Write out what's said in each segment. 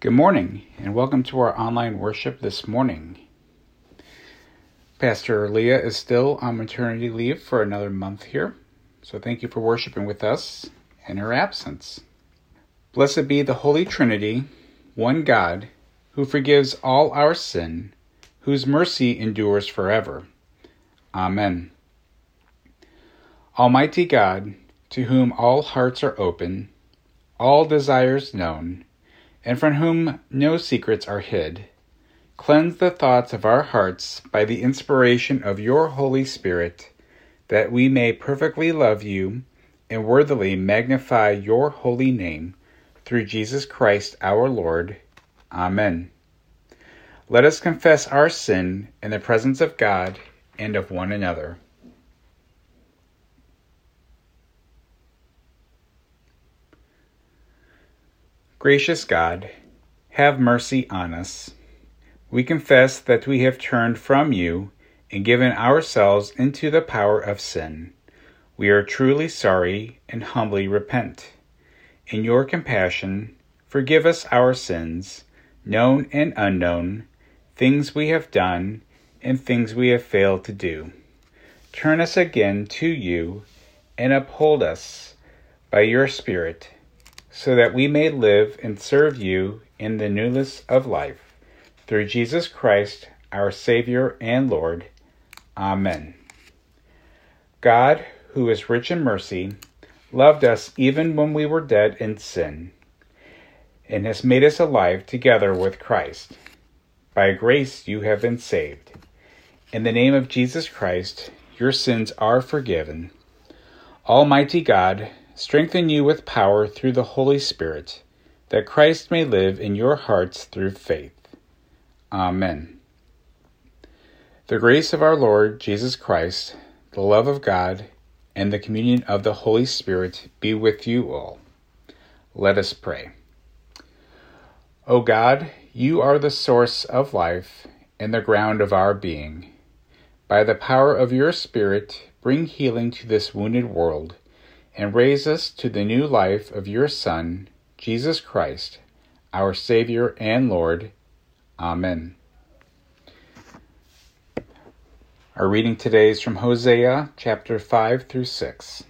Good morning, and welcome to our online worship this morning. Pastor Leah is still on maternity leave for another month here, so thank you for worshiping with us in her absence. Blessed be the Holy Trinity, one God, who forgives all our sin, whose mercy endures forever. Amen. Almighty God, to whom all hearts are open, all desires known, and from whom no secrets are hid. Cleanse the thoughts of our hearts by the inspiration of your Holy Spirit, that we may perfectly love you and worthily magnify your holy name, through Jesus Christ our Lord. Amen. Let us confess our sin in the presence of God and of one another. Gracious God, have mercy on us. We confess that we have turned from you and given ourselves into the power of sin. We are truly sorry and humbly repent. In your compassion, forgive us our sins, known and unknown, things we have done and things we have failed to do. Turn us again to you and uphold us by your Spirit so that we may live and serve you in the newness of life. Through Jesus Christ, our Savior and Lord. Amen. God, who is rich in mercy, loved us even when we were dead in sin, and has made us alive together with Christ. By grace you have been saved. In the name of Jesus Christ, your sins are forgiven. Almighty God, strengthen you with power through the Holy Spirit, that Christ may live in your hearts through faith. Amen. The grace of our Lord Jesus Christ, the love of God, and the communion of the Holy Spirit be with you all. Let us pray. O God, you are the source of life and the ground of our being. By the power of your Spirit, bring healing to this wounded world and raise us to the new life of your Son, Jesus Christ, our Savior and Lord. Amen. Our reading today is from Hosea chapter 5 through 6.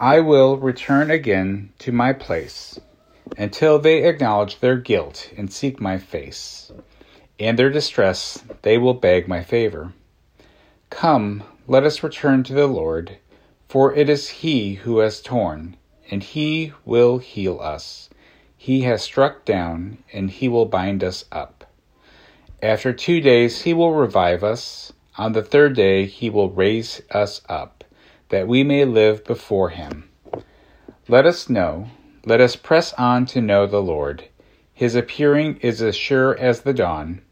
I will return again to my place until they acknowledge their guilt and seek my face. In their distress, they will beg my favor. Come, let us return to the Lord for it is he who has torn, and he will heal us. He has struck down, and he will bind us up. After two days he will revive us. On the third day he will raise us up, that we may live before him. Let us know, let us press on to know the Lord. His appearing is as sure as the dawn.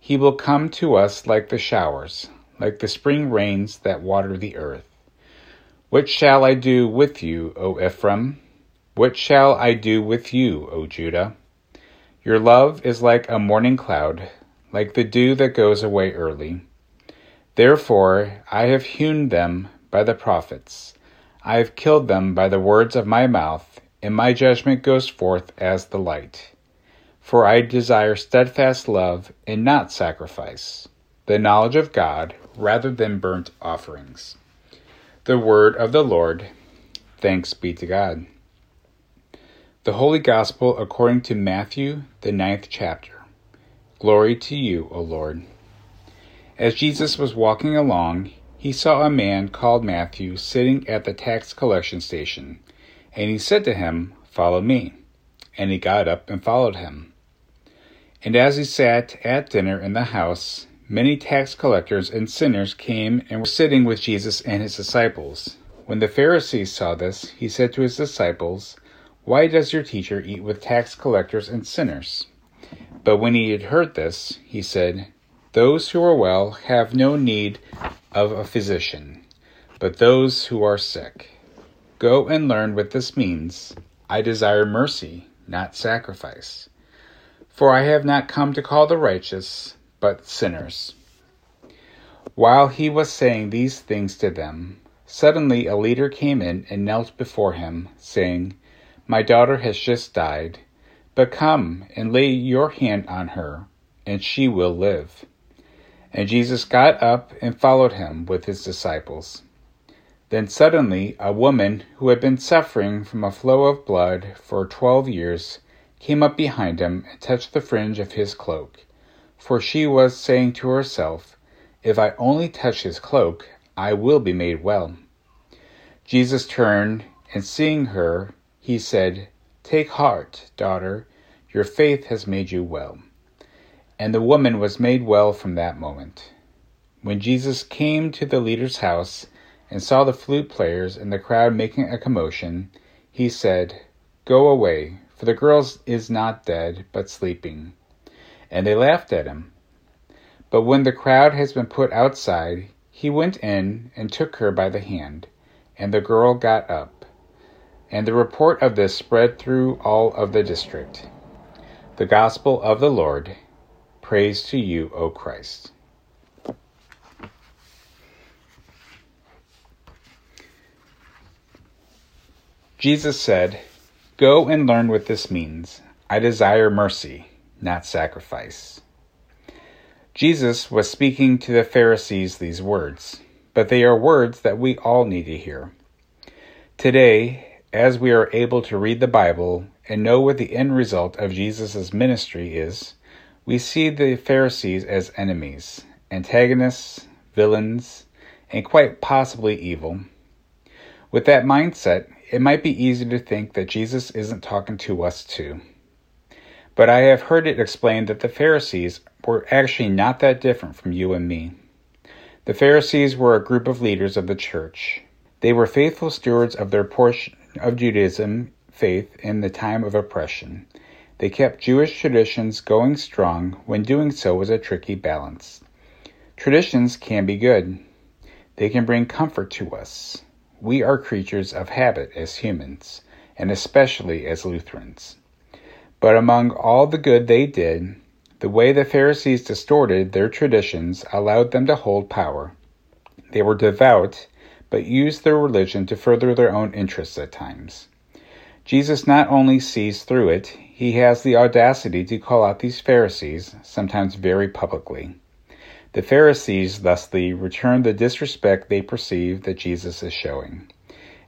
He will come to us like the showers, like the spring rains that water the earth. What shall I do with you, O Ephraim? What shall I do with you, O Judah? Your love is like a morning cloud, like the dew that goes away early. Therefore I have hewn them by the prophets. I have killed them by the words of my mouth, and my judgment goes forth as the light. For I desire steadfast love and not sacrifice, the knowledge of God rather than burnt offerings. The word of the Lord. Thanks be to God. The Holy Gospel according to Matthew, the ninth chapter. Glory to you, O Lord. As Jesus was walking along, he saw a man called Matthew sitting at the tax collection station, and he said to him, Follow me. And he got up and followed him. And as he sat at dinner in the house, Many tax collectors and sinners came and were sitting with Jesus and his disciples. When the Pharisees saw this, he said to his disciples, Why does your teacher eat with tax collectors and sinners? But when he had heard this, he said, Those who are well have no need of a physician, but those who are sick. Go and learn what this means. I desire mercy, not sacrifice. For I have not come to call the righteous, but sinners. While he was saying these things to them, suddenly a leader came in and knelt before him, saying, My daughter has just died, But come and lay your hand on her, and she will live. And Jesus got up and followed him with his disciples. Then suddenly a woman who had been suffering from a flow of blood for twelve years came up behind him and touched the fringe of his cloak. For she was saying to herself, If I only touch his cloak, I will be made well. Jesus turned, and seeing her, he said, Take heart, daughter, your faith has made you well. And the woman was made well from that moment. When Jesus came to the leader's house and saw the flute players and the crowd making a commotion, he said, Go away, for the girl is not dead, but sleeping. And they laughed at him. But when the crowd has been put outside, he went in and took her by the hand, and the girl got up. And the report of this spread through all of the district. The Gospel of the Lord. Praise to you, O Christ. Jesus said, Go and learn what this means. I desire mercy, not sacrifice. Jesus was speaking to the Pharisees these words, but they are words that we all need to hear. Today, as we are able to read the Bible and know what the end result of Jesus' ministry is, we see the Pharisees as enemies, antagonists, villains, and quite possibly evil. With that mindset, it might be easy to think that Jesus isn't talking to us too. But I have heard it explained that the Pharisees were actually not that different from you and me. The Pharisees were a group of leaders of the church. They were faithful stewards of their portion of Judaism faith in the time of oppression. They kept Jewish traditions going strong when doing so was a tricky balance. Traditions can be good. They can bring comfort to us. We are creatures of habit as humans, and especially as Lutherans. But among all the good they did, the way the Pharisees distorted their traditions allowed them to hold power. They were devout but used their religion to further their own interests at times. Jesus not only sees through it, he has the audacity to call out these Pharisees, sometimes very publicly. The Pharisees thusly return the disrespect they perceive that Jesus is showing.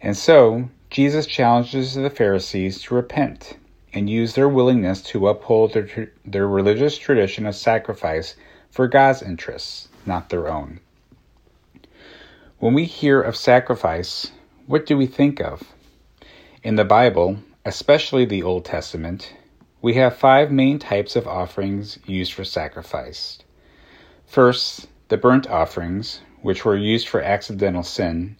And so, Jesus challenges the Pharisees to repent and use their willingness to uphold their, their religious tradition of sacrifice for God's interests, not their own. When we hear of sacrifice, what do we think of? In the Bible, especially the Old Testament, we have five main types of offerings used for sacrifice. First, the burnt offerings, which were used for accidental sin,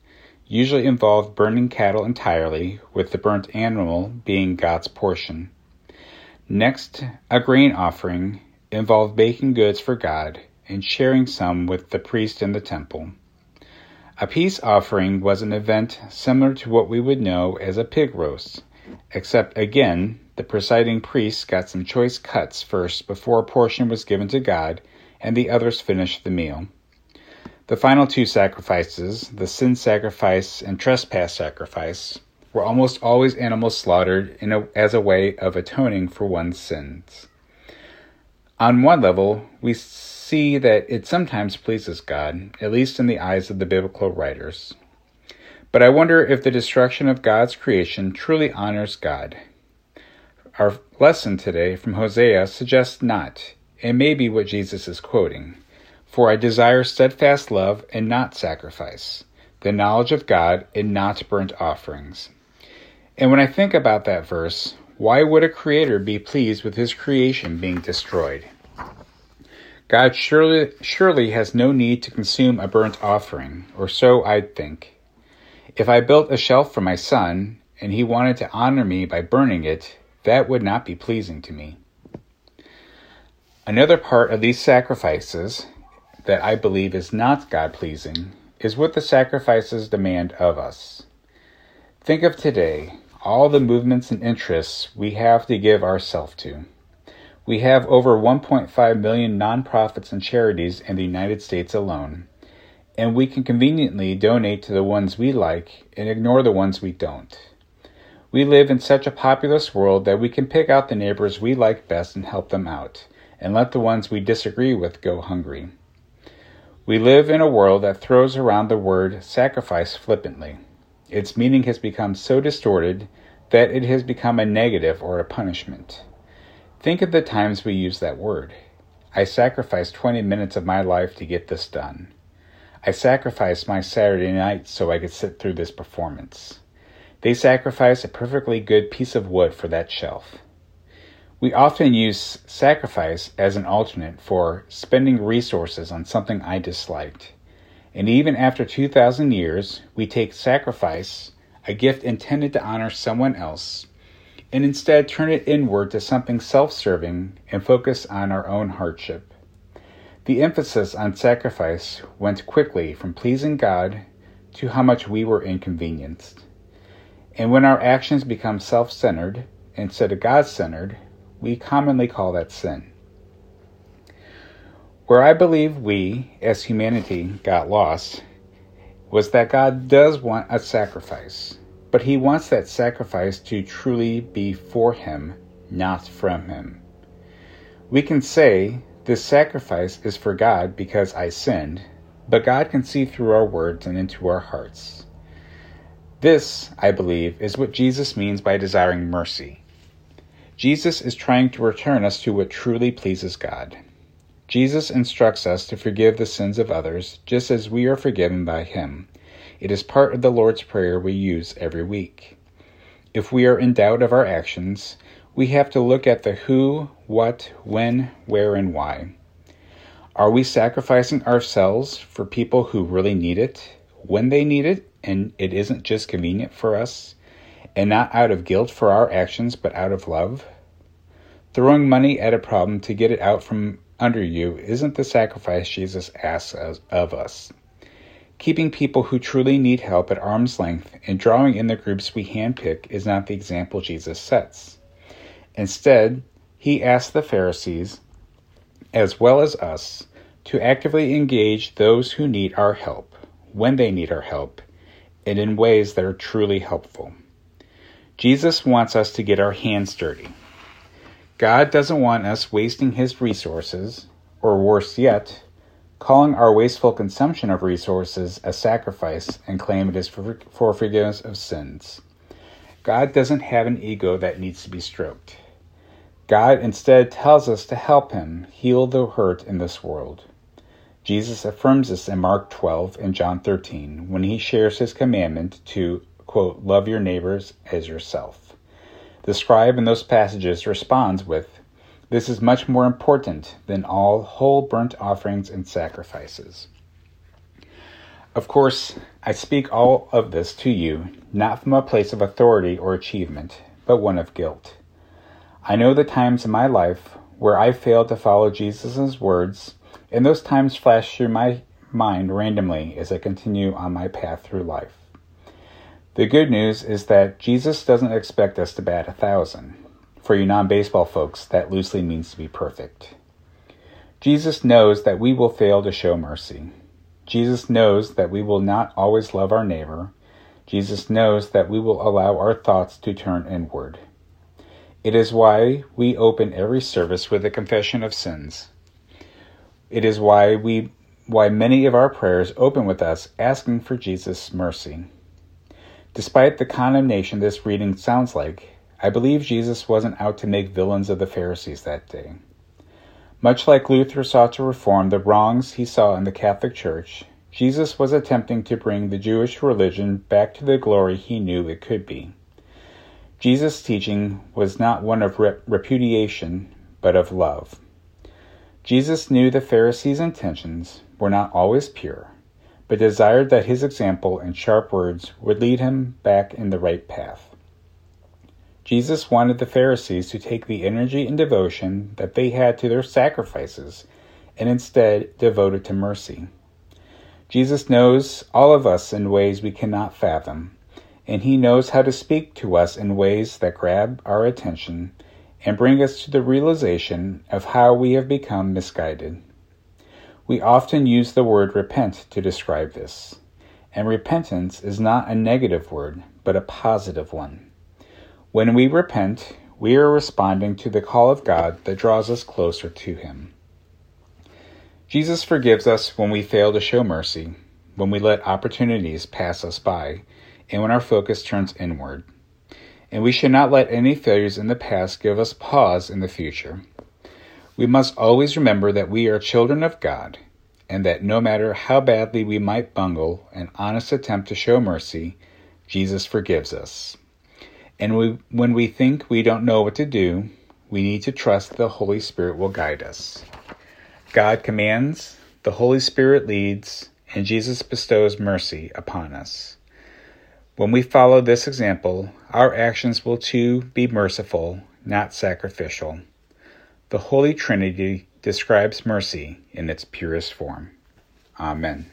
usually involved burning cattle entirely, with the burnt animal being God's portion. Next, a grain offering involved baking goods for God and sharing some with the priest in the temple. A peace offering was an event similar to what we would know as a pig roast, except again, the presiding priest got some choice cuts first before a portion was given to God, and the others finished the meal. The final two sacrifices, the sin sacrifice and trespass sacrifice, were almost always animals slaughtered a, as a way of atoning for one's sins. On one level, we see that it sometimes pleases God, at least in the eyes of the biblical writers. But I wonder if the destruction of God's creation truly honors God. Our lesson today from Hosea suggests not, and may be what Jesus is quoting. For I desire steadfast love and not sacrifice, the knowledge of God and not burnt offerings. And when I think about that verse, why would a creator be pleased with his creation being destroyed? God surely, surely has no need to consume a burnt offering, or so I'd think. If I built a shelf for my son, and he wanted to honor me by burning it, that would not be pleasing to me. Another part of these sacrifices that I believe is not God pleasing is what the sacrifices demand of us. Think of today, all the movements and interests we have to give ourselves to. We have over 1.5 million nonprofits and charities in the United States alone, and we can conveniently donate to the ones we like and ignore the ones we don't. We live in such a populous world that we can pick out the neighbors we like best and help them out, and let the ones we disagree with go hungry. We live in a world that throws around the word sacrifice flippantly. Its meaning has become so distorted that it has become a negative or a punishment. Think of the times we use that word. I sacrificed 20 minutes of my life to get this done. I sacrificed my Saturday night so I could sit through this performance. They sacrificed a perfectly good piece of wood for that shelf. We often use sacrifice as an alternate for spending resources on something I disliked. And even after 2,000 years, we take sacrifice, a gift intended to honor someone else, and instead turn it inward to something self serving and focus on our own hardship. The emphasis on sacrifice went quickly from pleasing God to how much we were inconvenienced. And when our actions become self centered instead of God centered, we commonly call that sin. Where I believe we, as humanity, got lost was that God does want a sacrifice. But he wants that sacrifice to truly be for him, not from him. We can say, This sacrifice is for God because I sinned, but God can see through our words and into our hearts. This, I believe, is what Jesus means by desiring mercy. Jesus is trying to return us to what truly pleases God. Jesus instructs us to forgive the sins of others just as we are forgiven by Him. It is part of the Lord's Prayer we use every week. If we are in doubt of our actions, we have to look at the who, what, when, where, and why. Are we sacrificing ourselves for people who really need it, when they need it, and it isn't just convenient for us, and not out of guilt for our actions, but out of love? Throwing money at a problem to get it out from under you isn't the sacrifice Jesus asks of us keeping people who truly need help at arm's length and drawing in the groups we handpick is not the example Jesus sets. Instead, he asks the Pharisees, as well as us, to actively engage those who need our help, when they need our help, and in ways that are truly helpful. Jesus wants us to get our hands dirty. God doesn't want us wasting his resources, or worse yet, calling our wasteful consumption of resources a sacrifice and claim it is for, for forgiveness of sins. God doesn't have an ego that needs to be stroked. God instead tells us to help him heal the hurt in this world. Jesus affirms this in Mark 12 and John 13 when he shares his commandment to, quote, love your neighbors as yourself. The scribe in those passages responds with, this is much more important than all whole burnt offerings and sacrifices. Of course, I speak all of this to you not from a place of authority or achievement, but one of guilt. I know the times in my life where I failed to follow Jesus' words, and those times flash through my mind randomly as I continue on my path through life. The good news is that Jesus doesn't expect us to bat a thousand. For you non baseball folks, that loosely means to be perfect. Jesus knows that we will fail to show mercy. Jesus knows that we will not always love our neighbor. Jesus knows that we will allow our thoughts to turn inward. It is why we open every service with a confession of sins. It is why we why many of our prayers open with us asking for Jesus' mercy. Despite the condemnation this reading sounds like, I believe Jesus wasn't out to make villains of the Pharisees that day. Much like Luther sought to reform the wrongs he saw in the Catholic Church, Jesus was attempting to bring the Jewish religion back to the glory he knew it could be. Jesus' teaching was not one of rep- repudiation, but of love. Jesus knew the Pharisees' intentions were not always pure, but desired that his example and sharp words would lead him back in the right path. Jesus wanted the Pharisees to take the energy and devotion that they had to their sacrifices and instead devote it to mercy. Jesus knows all of us in ways we cannot fathom, and he knows how to speak to us in ways that grab our attention and bring us to the realization of how we have become misguided. We often use the word repent to describe this, and repentance is not a negative word, but a positive one. When we repent, we are responding to the call of God that draws us closer to Him. Jesus forgives us when we fail to show mercy, when we let opportunities pass us by, and when our focus turns inward. And we should not let any failures in the past give us pause in the future. We must always remember that we are children of God, and that no matter how badly we might bungle an honest attempt to show mercy, Jesus forgives us. And we, when we think we don't know what to do, we need to trust the Holy Spirit will guide us. God commands, the Holy Spirit leads, and Jesus bestows mercy upon us. When we follow this example, our actions will too be merciful, not sacrificial. The Holy Trinity describes mercy in its purest form. Amen.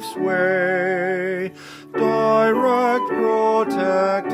Life's way. Direct, protect,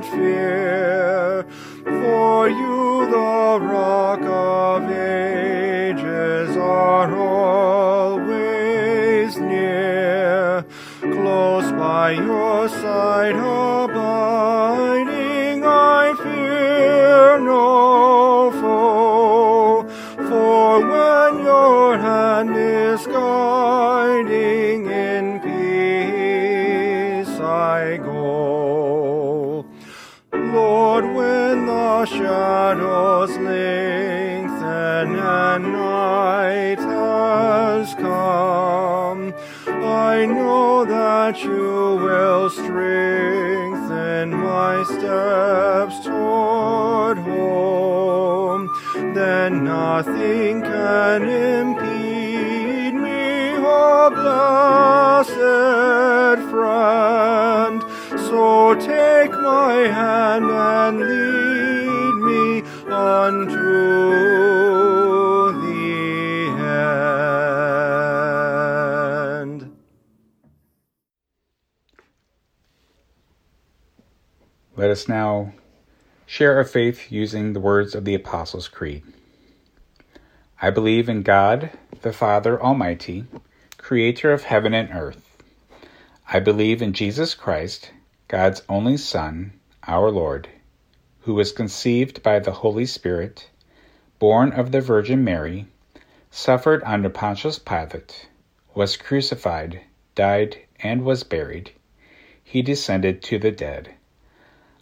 not fear, for you, the rock of ages, are always near close by your side oh, come, I know that you will strengthen my steps toward home. Then nothing can impede me, oh blessed friend. So take my hand and lead me unto Let us now share our faith using the words of the Apostles' Creed. I believe in God, the Father Almighty, creator of heaven and earth. I believe in Jesus Christ, God's only Son, our Lord, who was conceived by the Holy Spirit, born of the Virgin Mary, suffered under Pontius Pilate, was crucified, died, and was buried. He descended to the dead.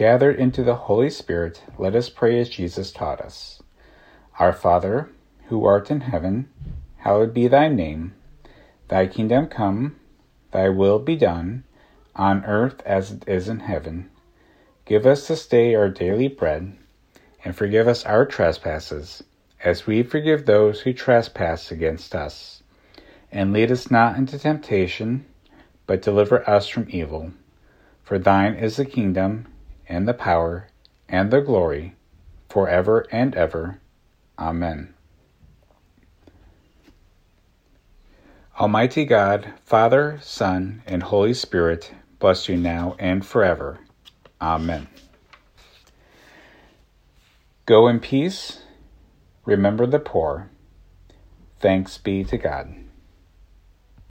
Gathered into the Holy Spirit, let us pray as Jesus taught us. Our Father, who art in heaven, hallowed be thy name. Thy kingdom come, thy will be done, on earth as it is in heaven. Give us this day our daily bread, and forgive us our trespasses, as we forgive those who trespass against us. And lead us not into temptation, but deliver us from evil. For thine is the kingdom, and the power, and the glory, for ever and ever. Amen. Almighty God, Father, Son, and Holy Spirit, bless you now and forever. Amen. Go in peace. Remember the poor. Thanks be to God.